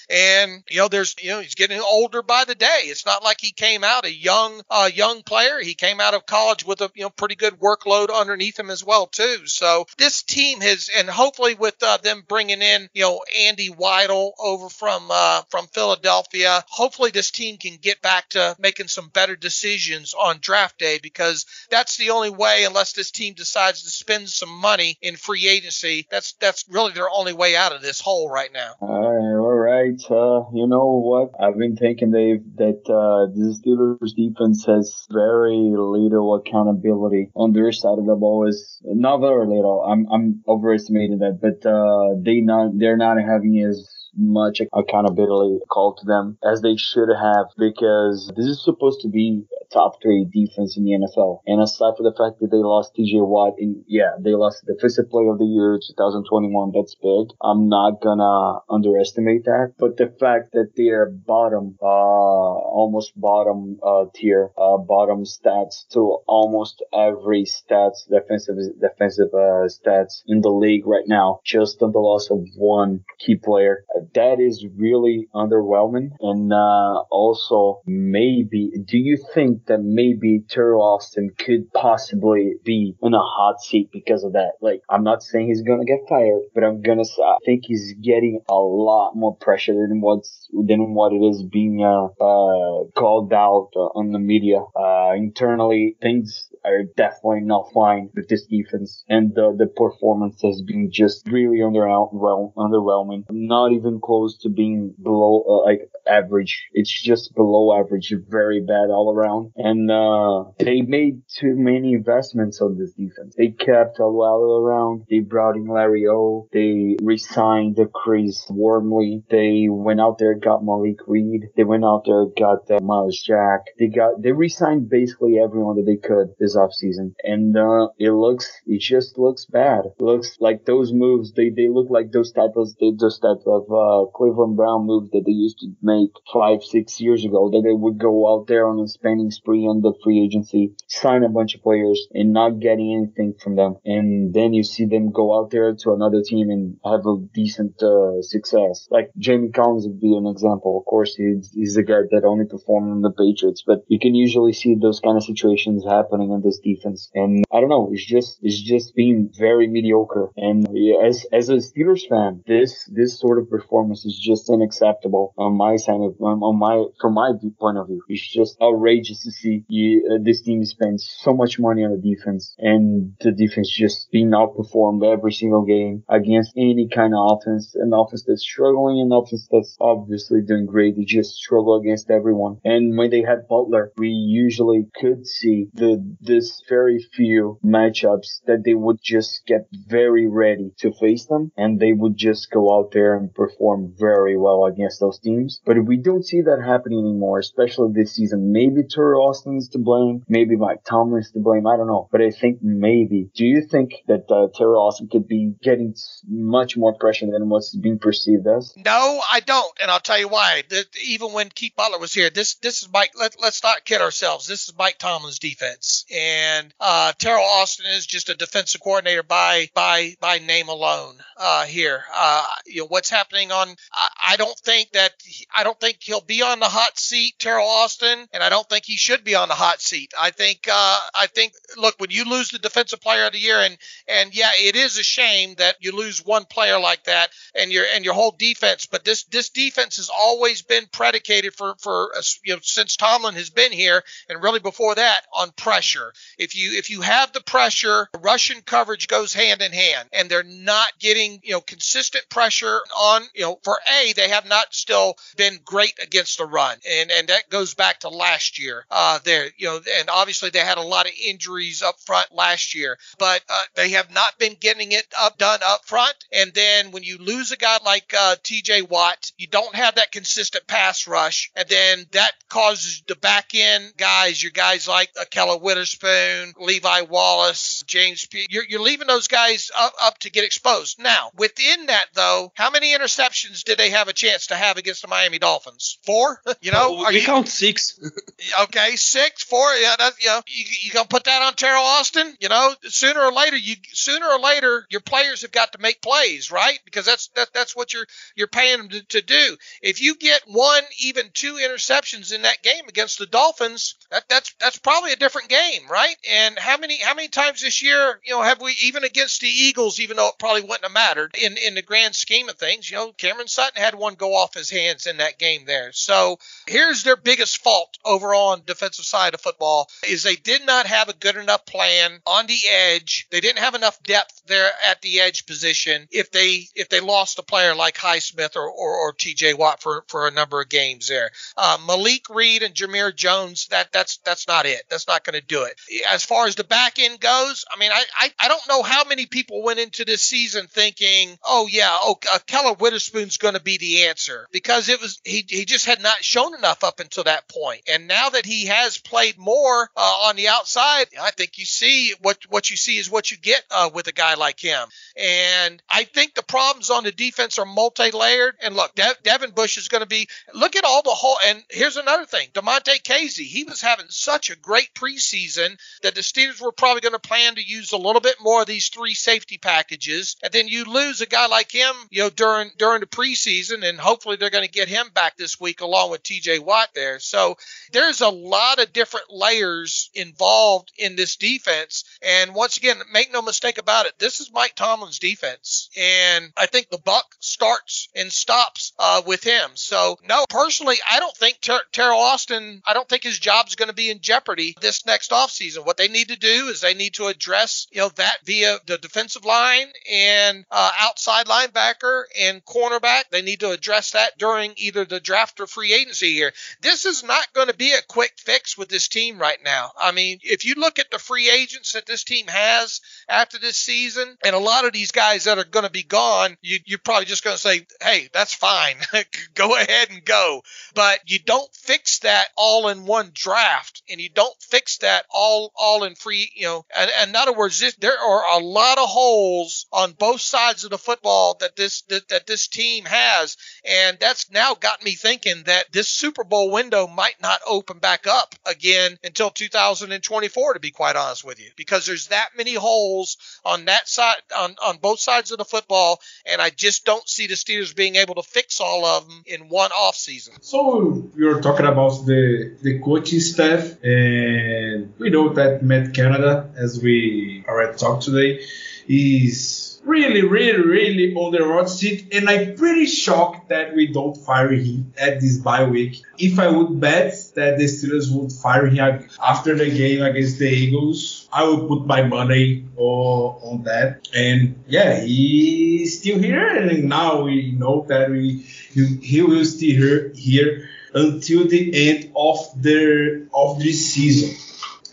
and you know there's you know he's getting older by the day. It's not like he came out a young uh, young player. He came out of college with a you know pretty good workload underneath him as well too. So this team has, and hopefully with uh, them bringing in you know Andy Weidl over from uh, from Philadelphia, hopefully this team can get back to making some better decisions on draft day because that's the only way unless this team decides to spend some money in free agency. That's that's really their only way out of this hole right now. All right, all right. Uh, you know what? I've been thinking, Dave, that uh, the Steelers defense has very little accountability on their side of the ball. Is not very little. I'm I'm overestimating that, but uh, they not they're not having as much accountability called to them as they should have because this is supposed to be top three defense in the NFL. And aside from the fact that they lost TJ Watt, and yeah, they lost the defensive player of the year 2021. That's big. I'm not gonna underestimate that. But the fact that they're bottom, uh, almost bottom uh, tier, uh, bottom stats to almost every stats defensive defensive uh, stats in the league right now, just on the loss of one key player. That is really underwhelming. And uh, also, maybe, do you think that maybe Teryl Austin could possibly be in a hot seat because of that? Like, I'm not saying he's gonna get fired, but I'm gonna I think he's getting a lot more pressure than what's than what it is being uh, uh, called out uh, on the media. Uh, internally, things are definitely not fine with this defense, and the the performance has been just really underwhelming. underwhelming. Not even close to being below uh, like average. It's just below average, very bad all around. And uh, they made too many investments on this defense. They kept Alualu around. They brought in Larry O. They resigned the Chris Wormley. They went out there got Malik Reed. They went out there got uh, Myles Jack. They got they re-signed basically everyone that they could this offseason. And uh, it looks it just looks bad. It looks like those moves they they look like those type of they, those type of uh, Cleveland Brown moves that they used to make five, six years ago that they would go out there on a spending spree on the free agency, sign a bunch of players and not getting anything from them. And then you see them go out there to another team and have a decent uh, success. Like Jamie Collins would be an example. Of course, he's, he's a guy that only performed in the Patriots, but you can usually see those kind of situations happening in this defense. And I don't know, it's just, it's just being very mediocre. And as, as a Steelers fan, this, this sort of performance is just unacceptable on my side of, on my, from my point of view. It's just outrageous to see you, uh, this team spend so much money on the defense and the defense just being outperformed every single game against any kind of offense, an offense that's struggling, an offense that's obviously doing great. They just struggle against everyone. And when they had Butler, we usually could see the, this very few matchups that they would just get very ready to face them and they would just go out there and perform very well against those teams. But if we don't see that happening anymore, especially this season. Maybe Terry Austin's to blame. Maybe Mike Tomlin's to blame. I don't know. But I think maybe. Do you think that uh, Terry Austin could be getting much more pressure than what's being perceived as? No, I don't, and I'll tell you why. Even when Keith Butler was here, this this is Mike. Let, let's not kid ourselves. This is Mike Tomlin's defense, and uh, Teryl Austin is just a defensive coordinator by by by name alone. Uh, here, uh, you know what's happening on. I, I don't think that I don't think he'll be on the hot seat, Teryl Austin, and I don't think he should be on the hot seat. I think uh, I think look when you lose the defensive player of the year, and and yeah, it is a shame that you lose one player like that and your and your whole defense. But this this defense has always been predicated for for uh, you know since Tomlin has been here, and really before that on pressure. If you if you have the pressure, Russian coverage goes hand in hand, and they're not getting you know consistent pressure on you know for a they have not still been great against the run, and and that goes back to last year. Uh, there you know, and obviously they had a lot of injuries up front last year, but uh, they have not been getting it up done up front. And then when you lose a guy like uh, T.J. Watt, you don't have that consistent pass rush, and then that causes the back end guys, your guys like Ahkello Witherspoon, Levi Wallace, James P. You're, you're leaving those guys up, up to get exposed. Now, within that though, how many interceptions did they have a chance to have against the Miami Dolphins? Four. you know, we you, count six. okay, six, four. Yeah, that, you know, you, you gonna put that on Teryl Austin? You know, sooner or later, you sooner or later, your players have got to make plays, right? Because that's that, that's what you're you're paying them to, to do. If you get one, even two interceptions in that game against the Dolphins, that that's that's probably a different game, right? And how many how many times this year, you know, have we even against the Eagles, even though it probably wouldn't have mattered in in the grand scheme of things, you know, Cameron Sutton had one go off his hands in that game there. So here's their biggest fault overall on defensive side of football is they did not have a good enough plan on the edge. They didn't have enough depth there at the edge position if they if they lost a player like Highsmith or, or, or TJ Watt for, for a number of games there. Uh, Malik Reed and Jamir Jones, that that's that's not it. That's not going to do it. As far as the back end goes, I mean, I, I, I don't know how many people went into this season thinking, oh yeah, oh uh, Keller Witherspoon's going to be the answer because it was he he just had not shown enough up until that point. And now that he has played more uh, on the outside, I think you see what what you see is what you get uh, with a guy like him. And I think the problems on the defense are multi-layered. And look, De- Devin Bush is going to be. Look at all the whole. And here's another thing: Damontae Kazee. He was having such a great preseason that the Steelers were probably going to plan to use a little bit more of these three safety packages. And then you lose a guy like him, you know, during during the preseason, and hopefully they're going to get him back this week along with T.J. Watt there. So there's a lot of different layers involved in this defense. And once again, make no mistake about it, this is Mike Tomlin's defense, and I think the buck starts and stops uh, with him. So no, personally, I don't think Ter- Teryl Austin. I don't think his job's going to be in jeopardy this next offseason. What they need to do is they need to address you know that via the defensive line and uh, outside linebacker and cornerback. They need to address that during either the draft or free agency here. This is not going to be a quick fix with this team right now. I mean, if you look at the free agents that this team has after this season, and a lot of these guys that are going to be gone, you, you're probably just going to say, hey, that's fine. go ahead and go. But you don't fix that all in one draft, and you don't fix that all all in free. You know, and, and in other words, this, there are a lot of holes on both sides of the football that this that, that this team has, and that's now got me thinking that this Super Bowl window might not open back up again until 2024, to be quite honest with you, because there's that many holes on that side, on, on both sides of the football, and I just don't see the Steelers being able to fix all of them in one off season. So you're talking about the the coaching staff, and we know that Matt Canada, as we already talked today, is really, really, really on the hot seat, and I'm pretty shocked that we don't fire him at this bye week. If I would bet that the Steelers would fire him after the game against the Eagles, I would put my money on, that. And yeah, he's still here, and now we know that we he, he will still here here until the end of the of this season.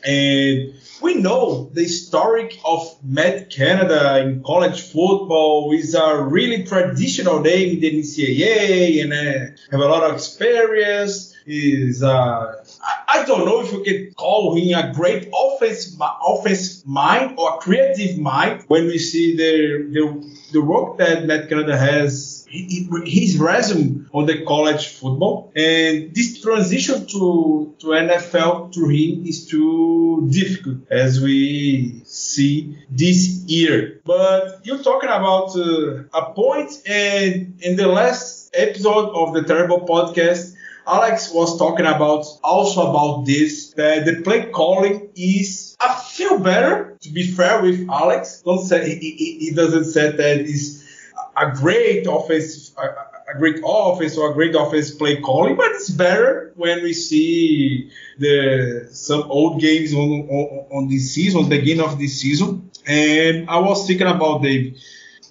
And we know the historic of Matt Canada in college football is a really traditional name in the NCAA and uh, have a lot of experience. Is uh, I, don't know if you can call him a great offense offense mind or creative mind when we see the the, the work that Matt Canada has his resume on the college football and this transition to to NFL to him is too difficult as we see this year. But you're talking about uh, a point and in the last episode of the Terrible Podcast, Alex was talking about also about this that the play calling is I feel better to be fair with Alex. Don't say he, he, he doesn't say that is a great offense, a, a, great offense or a great offense play calling, but it's better when we see the some old games on on, on this season, the beginning of this season. And I was thinking about Dave.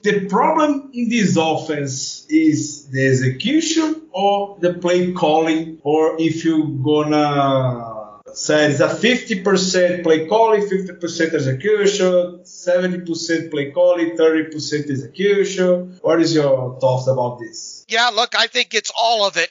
The problem in this offense is the execution or the play calling, or if you're gonna said it's a 50% play calling, 50% execution, 70% play calling, 30% execution. What is your thoughts about this? Yeah, look, I think it's all of it,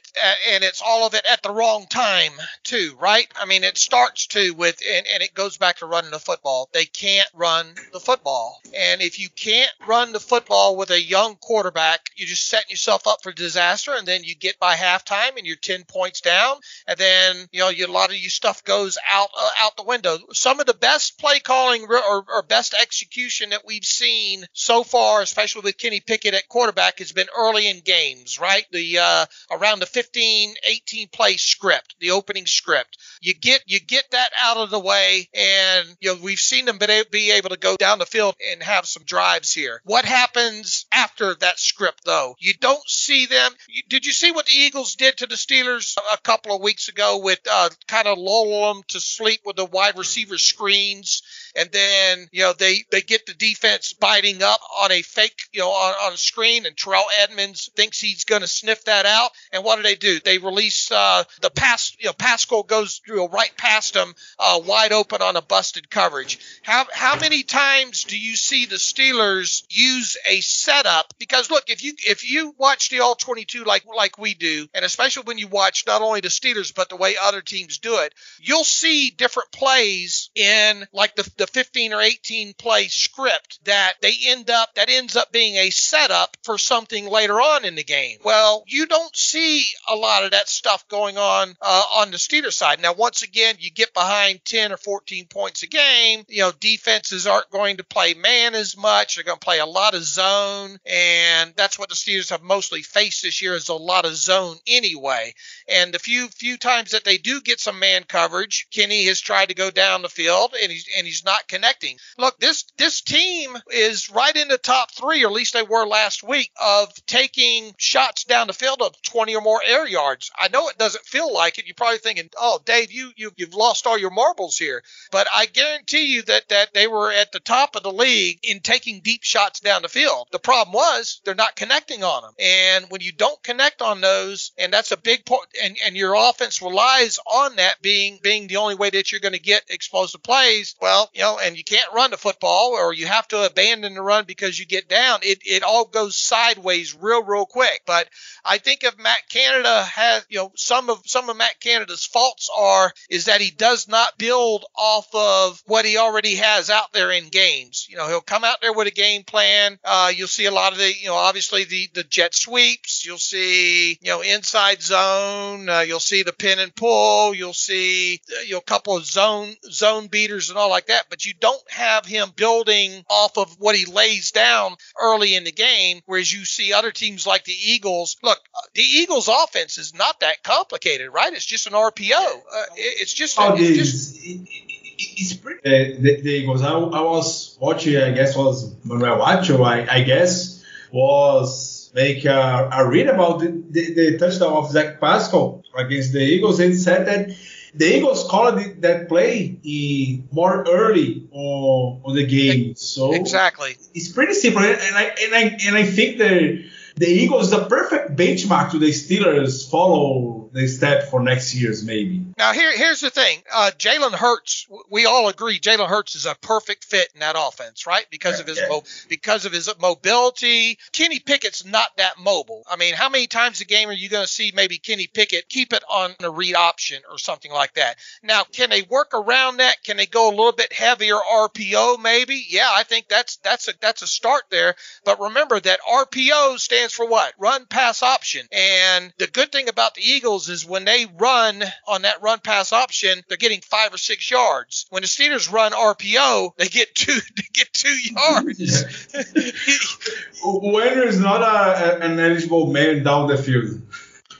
and it's all of it at the wrong time too, right? I mean, it starts too with, and, and it goes back to running the football. They can't run the football, and if you can't run the football with a young quarterback, you're just setting yourself up for disaster. And then you get by halftime, and you're ten points down, and then you know a lot of your stuff goes out uh, out the window. Some of the best play calling or, or best execution that we've seen so far, especially with Kenny Pickett at quarterback, has been early in games games, right? The uh, around the 15, 18 play script, the opening script. You get you get that out of the way, and you know we've seen them be able to go down the field and have some drives here. What happens after that script, though? You don't see them. You, did you see what the Eagles did to the Steelers a couple of weeks ago with uh, kind of lull them to sleep with the wide receiver screens? And then you know they they get the defense biting up on a fake you know on, on a screen, and Terrell Edmunds thinks he's going to sniff that out, and what do they do? They release uh, the pass. You know, Pascal goes through right past him, uh, wide open on a busted coverage. How how many times do you see the Steelers use a setup? Because look, if you if you watch the all 22 like like we do, and especially when you watch not only the Steelers but the way other teams do it, you'll see different plays in like the the 15 or 18 play script that they end up that ends up being a setup for something later on in the game. Well, you don't see a lot of that stuff going on uh, on the Steelers side. Now, once again, you get behind 10 or 14 points a game. You know, defenses aren't going to play man as much. They're going to play a lot of zone, and that's what the Steelers have mostly faced this year is a lot of zone anyway. And the few few times that they do get some man coverage, Kenny has tried to go down the field, and he's and he's not connecting. Look, this this team is right in the top three, or at least they were last week, of taking shots down the field of 20 or more air yards. I know it doesn't feel like it. You're probably thinking, "Oh, Dave, you, you you've lost all your marbles here," but I guarantee you that that they were at the top of the league in taking deep shots down the field. The problem was they're not connecting on them, and when you don't connect on those, and that's a big point, and and your offense relies on that being being the only way that you're going to get explosive plays. Well, you know, and you can't run the football or you have to abandon the run because you get down, it, it all goes sideways real, real quick. But I think if Matt Canada has, you know, some of some of Matt Canada's faults are is that he does not build off of what he already has out there in games. You know, he'll come out there with a game plan. Uh, you'll see a lot of the, you know, obviously the the jet sweeps. You'll see, you know, inside zone. Uh, you'll see the pin and pull. You'll see, uh, you know, a couple of zone zone beaters and all like that. But you don't have him building off of what he lays down early in the game. Whereas you see other teams like the Eagles. Look, uh, the Eagles' offense is not that complicated, right? It's just an RPO. Uh, it- it's just, Oh, it's it's, just it- it- it's pretty. Uh, the, the Eagles. I, I was watching. I guess was Manuel Macho. I, I guess was make a, a read about the, the, the touchdown of Zach Pascal against the Eagles and said that the Eagles called it, that play in more early on, on the game. So exactly. it's pretty simple, and I and I and I think the the Eagles the perfect benchmark to the Steelers follow the step for next year's maybe. Now here, here's the thing. Uh, Jalen Hurts, we all agree Jalen Hurts is a perfect fit in that offense, right? Because of his Yeah. mo- because of his mobility. Kenny Pickett's not that mobile. I mean, how many times a game are you going to see maybe Kenny Pickett keep it on a read option or something like that? Now, can they work around that? Can they go a little bit heavier RPO maybe? Yeah, I think that's that's a that's a start there. But remember that RPO stands for what? Run pass option. And the good thing about the Eagles is when they run on that run pass option, they're getting five or six yards. When the Steelers run RPO, they get two they get two yards. when there's not a, an eligible man down the field.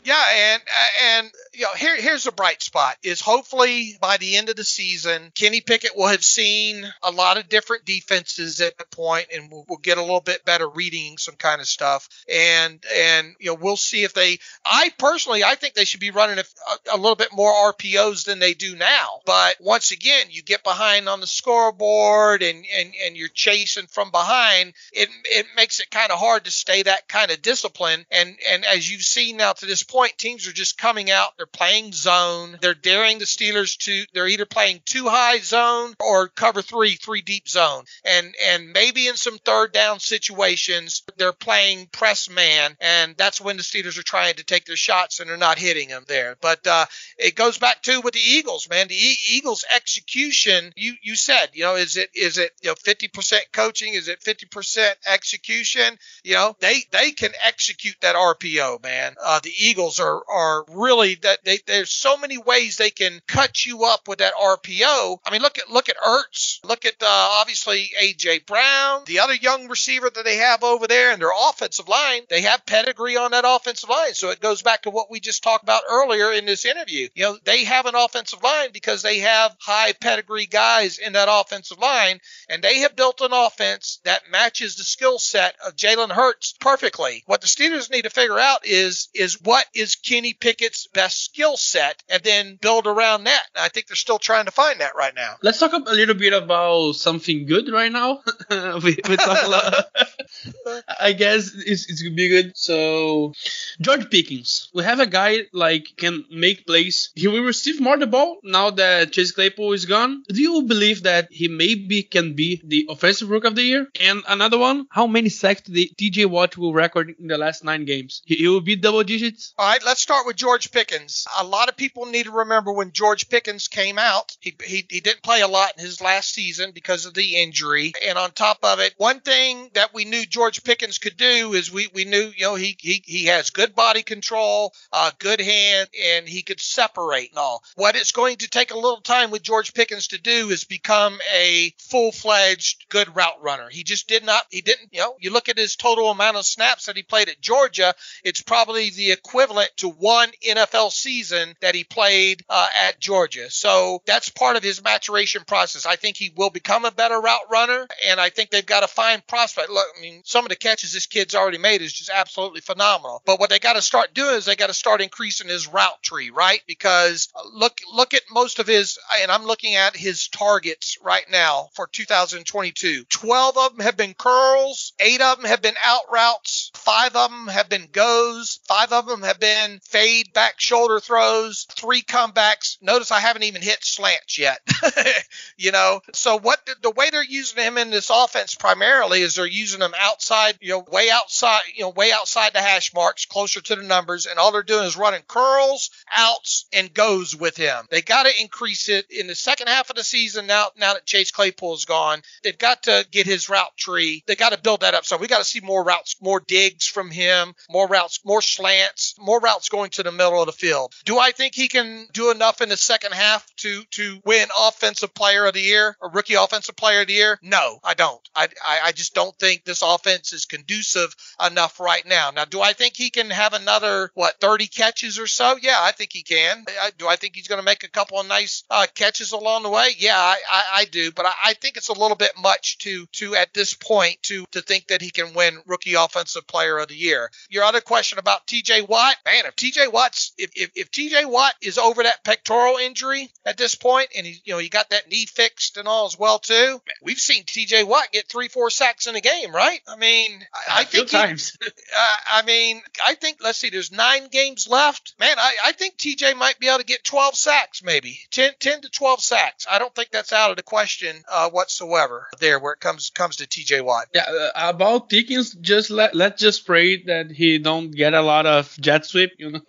Yeah, and and you know, here here's a bright spot is hopefully by the end of the season, Kenny Pickett will have seen a lot of different defenses at that point, and we'll, we'll get a little bit better reading some kind of stuff, and and you know we'll see if they. I personally, I think they should be running a, a little bit more RPOs than they do now. But once again, you get behind on the scoreboard, and and and you're chasing from behind. It it makes it kind of hard to stay that kind of discipline, and and as you've seen now to this point, teams are just coming out. They're playing zone. They're daring the Steelers to. They're either playing too high zone or cover three, three deep zone, and and maybe in some third down situations they're playing press man, and that's when the Steelers are trying to take their shots and they're not hitting them there. But uh, it goes back to with the Eagles, man. The e- Eagles execution. You you said, you know, is it is it you know 50% coaching? Is it 50% execution? You know, they they can execute that RPO, man. Uh, the Eagles are are really that they there's so many ways they can cut you up with that RPO. I mean, look at look at Ertz, look at uh, obviously AJ Brown, the other young receiver that they have over there, and their offensive line. They have pedigree on that offensive line, so it goes back to what we just talked about earlier in this interview. You know, they have an offensive line because they have high pedigree guys in that offensive line, and they have built an offense that matches the skill set of Jalen Hurts perfectly. What the Steelers need to figure out is is what is Kenny Pickett's best skill set, and then build around that. And I think they're still trying to find that right now. Let's talk a little bit about something good right now. we, we talk a lot. I guess it's, it's gonna be good. So, George Pickens, we have a guy like can make plays. He will receive more the ball now that Chase Claypool is gone. Do you believe that he maybe can be the offensive rook of the year? And another one, how many sacks the TJ Watt will record in the last nine games? He, he will be double digits. All right, let's start with George Pickens. A lot of people need to remember when George Pickens came out, he, he, he didn't play a lot in his last season because of the injury. And on top of it, one thing that we knew George Pickens could do is we, we knew, you know, he, he, he has good body control, uh, good hand, and he could separate and all. What it's going to take a little time with George Pickens to do is become a full fledged good route runner. He just did not, he didn't, you know, you look at his total amount of snaps that he played at Georgia, it's probably the equivalent to one NFL season that he played uh, at Georgia. So that's part of his maturation process. I think he will become a better route runner, and I think they've got a fine prospect. Look, I mean, some of the catches this kid's already made is just absolutely phenomenal. But what they got to start doing is they got to start increasing his route tree, right? Because uh, look, look at most of his, and I'm looking at his targets right now for 2022. Twelve of them have been curls, eight of them have been out routes, five of them have been goes, five of them have been fade back shoulder shoulder throws, three comebacks. Notice I haven't even hit slants yet. you know, so what the, the way they're using him in this offense primarily is they're using him outside, you know, way outside, you know, way outside the hash marks, closer to the numbers, and all they're doing is running curls, outs, and goes with him. They got to increase it in the second half of the season. Now, now that Chase Claypool's gone, they've got to get his route tree. They got to build that up. So we got to see more routes, more digs from him, more routes, more slants, more routes going to the middle of the field. Do I think he can do enough in the second half to to win Offensive Player of the Year or Rookie Offensive Player of the Year? No, I don't. I I, I just don't think this offense is conducive enough right now. Now, do I think he can have another what 30 catches or so? Yeah, I think he can. I, do I think he's going to make a couple of nice uh, catches along the way? Yeah, I, I, I do. But I, I think it's a little bit much to to at this point to to think that he can win Rookie Offensive Player of the Year. Your other question about T.J. Watt, man, if T.J. Watt's if, if, if T.J. Watt is over that pectoral injury at this point, and he you know he got that knee fixed and all as well too, we've seen T.J. Watt get three four sacks in a game, right? I mean, I, I think he, times. uh, I mean, I think let's see, there's nine games left. Man, I, I think TJ might be able to get 12 sacks, maybe 10, 10 to 12 sacks. I don't think that's out of the question uh, whatsoever there where it comes comes to TJ Watt. Yeah, uh, about Pickens, just let let's just pray that he don't get a lot of jet sweep, you know.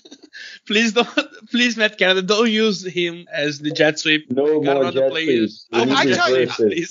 please don't, please Matt Canada, don't use him as the jet sweep. No more jet sweeps. We Oh, I tell you.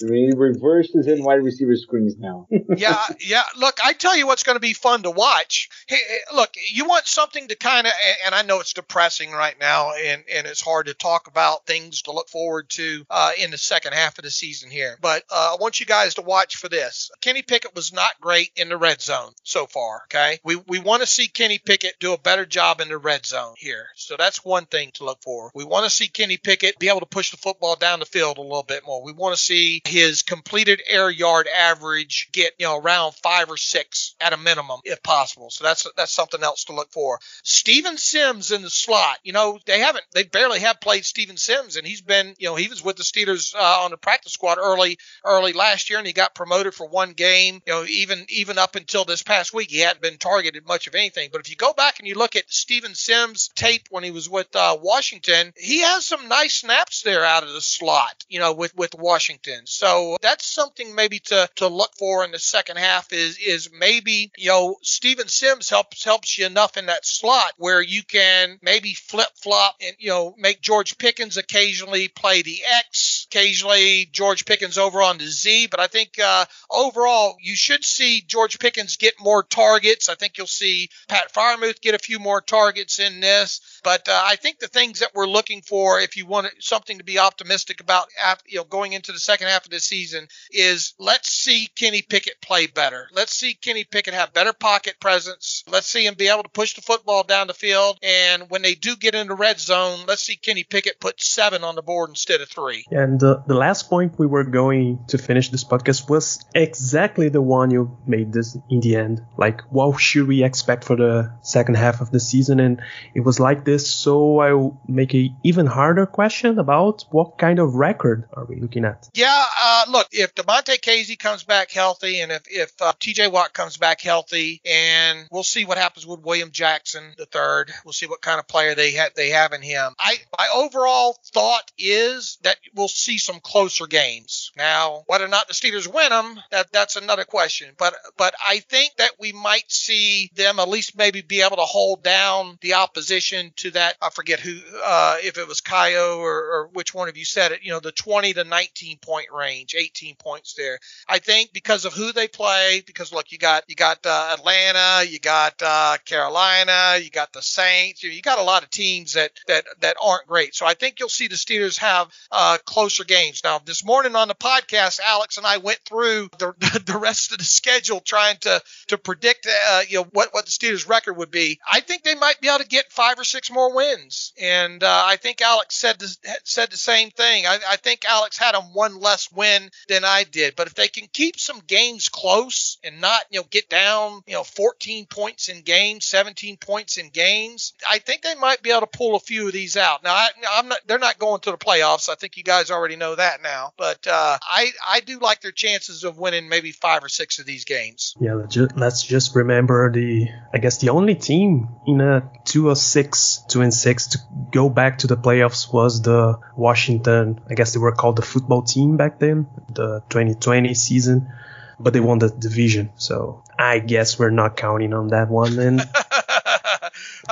We reverses and wide receiver screens now. yeah, yeah. Look, I tell you what's going to be fun to watch. Hey, look, you want something to kind of, and I know it's depressing right now, and and it's hard to talk about things to look forward to uh, in the second half of the season here. But uh, I want you guys to watch for this. Kenny Pickett was not great in the red zone so far. Okay, we we want to see Kenny Pickett do a better job in the red zone here. So that's one thing to look for. We want to see Kenny Pickett be able to push the football down the field a little bit more. We want to see his completed air yard average get you know around five or six at a minimum if possible. So that's that's something else to look for. Steven Sims in the slot. You know they haven't they barely have played Steven Sims and he's been you know he was with the Steelers uh, on the practice squad early early last year and he got promoted for one game. You know even even up until this past week he hadn't been targeted much of anything. But if you go back and you look at Steven Sims tape when he was with uh, Washington, he has some nice snaps there out of the slot. You know with with Washington. So that's something maybe to to look for in the second half is is maybe you know Steven Sims helps helps you enough in that slot where you can maybe flip flop and you know make George Pickens occasionally play the X, occasionally George Pickens over on the Z. But I think uh, overall you should see George Pickens get more targets. I think you'll see Pat Freiermuth get a few more targets in this. But uh, I think the things that we're looking for, if you want something to be optimistic about, you know, going into the second half of the season, is let's see Kenny Pickett play better. Let's see Kenny Pickett have better pocket presence. Let's see him be able to push the football down the field. And when they do get in the red zone, let's see Kenny Pickett put seven on the board instead of three. And uh, the last point we were going to finish this podcast was exactly the one you made this in the end. Like, what should we expect for the second half of the season? And it was like this, so I'll make a even harder question about what kind of record are we looking at? Yeah, uh, look, if Damontae Kazee comes back healthy, and if if uh, T.J. Watt comes back healthy, and we'll see what happens with William Jackson the third. We'll see what kind of player they have they have in him. I my overall thought is that we'll see some closer games. Now, whether or not the Steelers win them, that that's another question. But but I think that we might see them at least maybe be able to hold down the opposition to that. I forget who, uh, if it was Caio or, or which one of you said it. You know, the 20 to 19 point range, 18 points there. I think because of who they play, because look, you got you got uh, Atlanta, you got uh, Carolina, you got the Saints, you, you got a lot of teams that that that aren't great. So I think you'll see the Steelers have uh, closer games. Now this morning on the podcast, Alex and I went through the the rest of the schedule trying to to predict uh, you know what what the Steelers record would be. I think they might be able to get five or six more wins, and uh, I think Alex said said the same thing. I, I think Alex had them one less win than I did, but if they can keep some games close and not you know get down you know 14 points in games, 17 points in games, I think they might be able to pull a few of these out. Now I, I'm not they're not going to the playoffs. I think you guys already already know that now. But uh, I I do like their chances of winning maybe five or six of these games. Yeah, let's just, let's just remember the I guess the only team in a two or six, two and six to go back to the playoffs was the Washington. I guess they were called the football team back then, the 2020 season, but they won the division. So I guess we're not counting on that one. And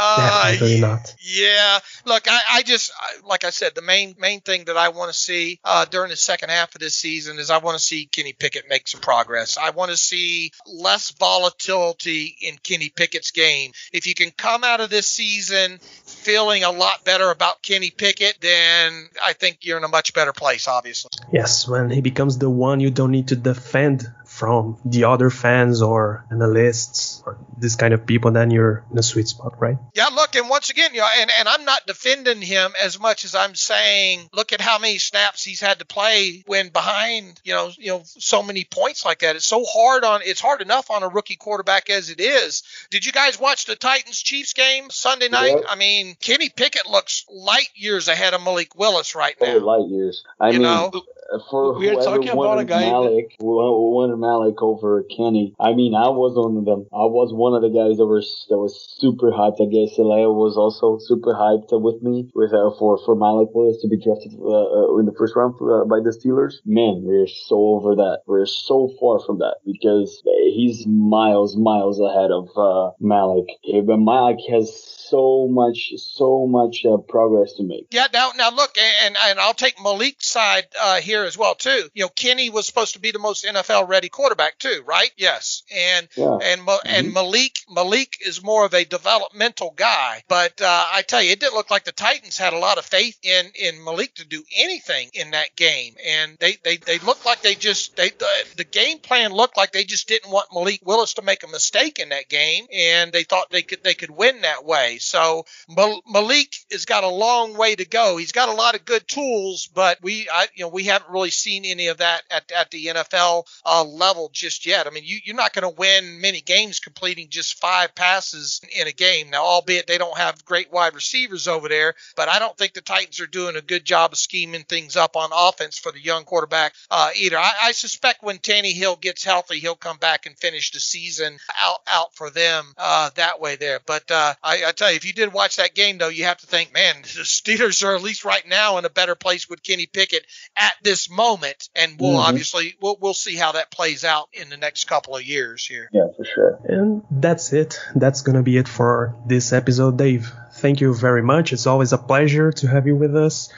Uh, Definitely not. Yeah, look, I, I just I- like I said, the main main thing that I want to see uh, during the second half of this season is I want to see Kenny Pickett make some progress. I want to see less volatility in Kenny Pickett's game. If you can come out of this season feeling a lot better about Kenny Pickett, then I think you're in a much better place. Obviously. yes, when he becomes the one you don't need to defend from the other fans or analysts or this kind of people, then you're in a sweet spot, right? Yeah, look, and once again, you know, and, and I'm not defending him as much as I'm saying, look at how many snaps he's had to play when behind, you know, you know, so many points like that. It's so hard on it's hard enough on a rookie quarterback as it is. Did you guys watch the Titans Chiefs game Sunday night? Yeah. I mean, Kenny Pickett looks light years ahead of Malik Willis right Oh, now. light years. I You mean, know? Uh, for We are talking about a guy that- Malik, who wanted Malik over Kenny. I mean, I was one of them. I was one of the guys that was that was super hyped. I guess Alea was also super hyped with me with uh, for for Malik Willis to be drafted uh, uh, in the first round uh, by the Steelers. Man, we're so over that. We're so far from that because he's miles miles ahead of uh, Malik. But Malik has so much so much uh, progress to make. Yeah, now now look, and and I'll take Malik's side uh, here as well too. You know, Kenny was supposed to be the most NFL ready quarterback too, right? Yes, and Yeah. and Ma- and Malik Malik is more of a developmental guy, but uh, I tell you, it didn't look like the Titans had a lot of faith in in Malik to do anything in that game, and they they they looked like they just they the, the game plan looked like they just didn't want Malik Willis to make a mistake in that game, and they thought they could they could win that way. So Mal- Malik has got a long way to go. He's got a lot of good tools, but we, I, you know, we haven't really seen any of that at, at the NFL uh, level just yet. I mean, you, you're not going to win many games completing just five passes in a game. Now, albeit they don't have great wide receivers over there, but I don't think the Titans are doing a good job of scheming things up on offense for the young quarterback uh, either. I, I suspect when Tannehill gets healthy, he'll come back and finish the season out out for them uh, that way there. But uh, I, I tell you, if you did watch that game though, you have to think, man, the Steelers are at least right now in a better place with Kenny Pickett at this moment, and we'll Mhm. obviously we'll, we'll see how that plays out in the next couple of years here. Yeah, for sure. And that's it. That's gonna be it for this episode, Dave. Thank you very much. It's always a pleasure to have you with us.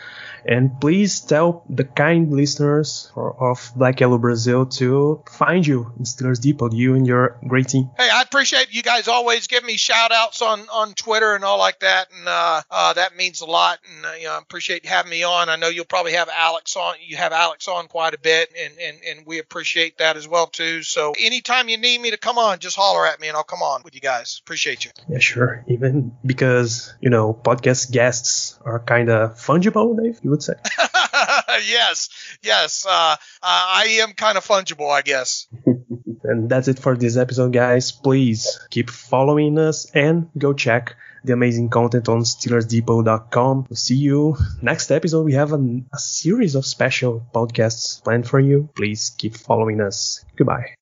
And please tell the kind listeners for, of Black Yellow Brazil to find you in Steelers Depot, you and your great team. Hey, I appreciate you guys always giving me shout outs on, on Twitter and all like that. And uh, uh, that means a lot. And uh, you know, I appreciate having me on. I know you'll probably have Alex on. You have Alex on quite a bit, and, and, and we appreciate that as well, too. So anytime you need me to come on, just holler at me and I'll come on with you guys. Appreciate you. Yeah, sure. Even because, you know, podcast guests are kind of fungible, Dave, you would say. yes, yes. Uh, uh, I am kind of fungible, I guess. And that's it for this episode, guys. Please keep following us and go check the amazing content on SteelersDepot.com. We'll see you next episode. We have a, a series of special podcasts planned for you. Please keep following us. Goodbye.